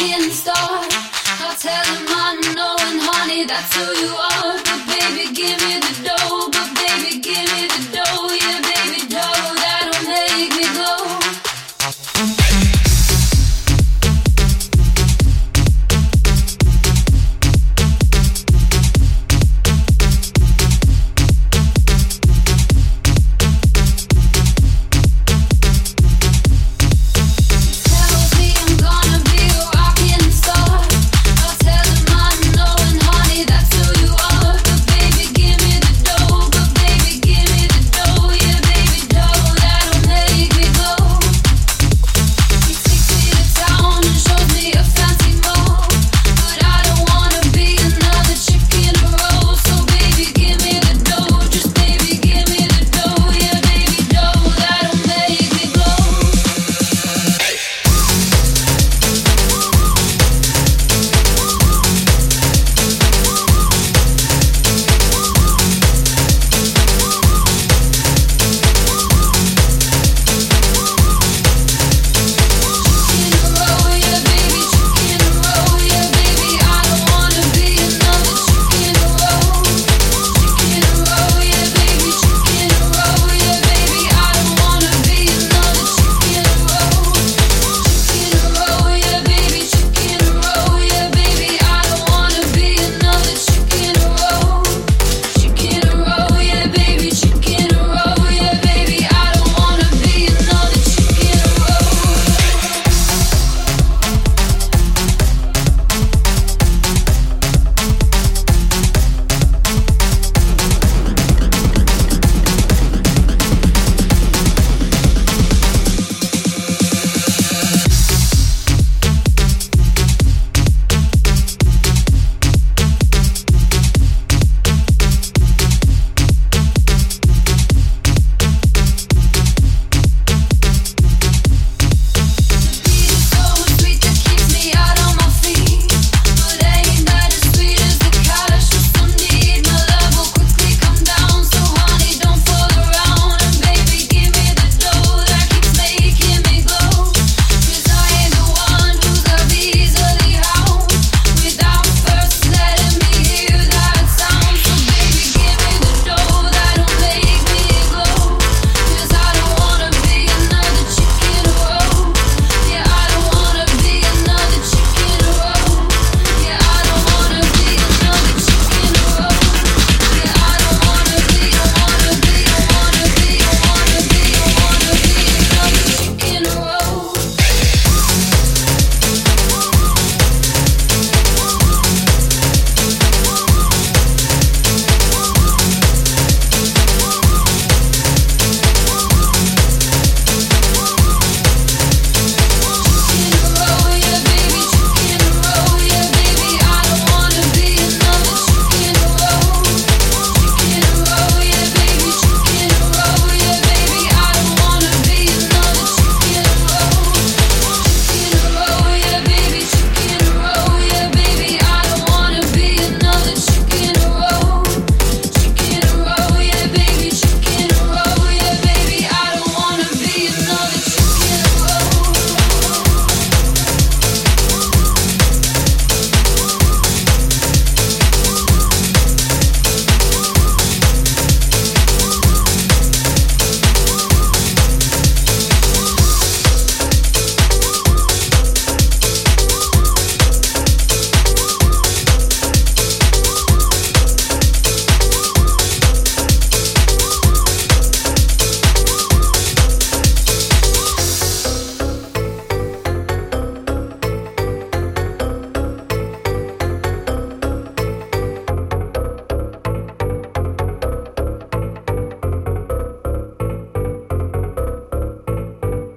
in. I'll tell him I know, and honey, that's who you are. But baby, give me the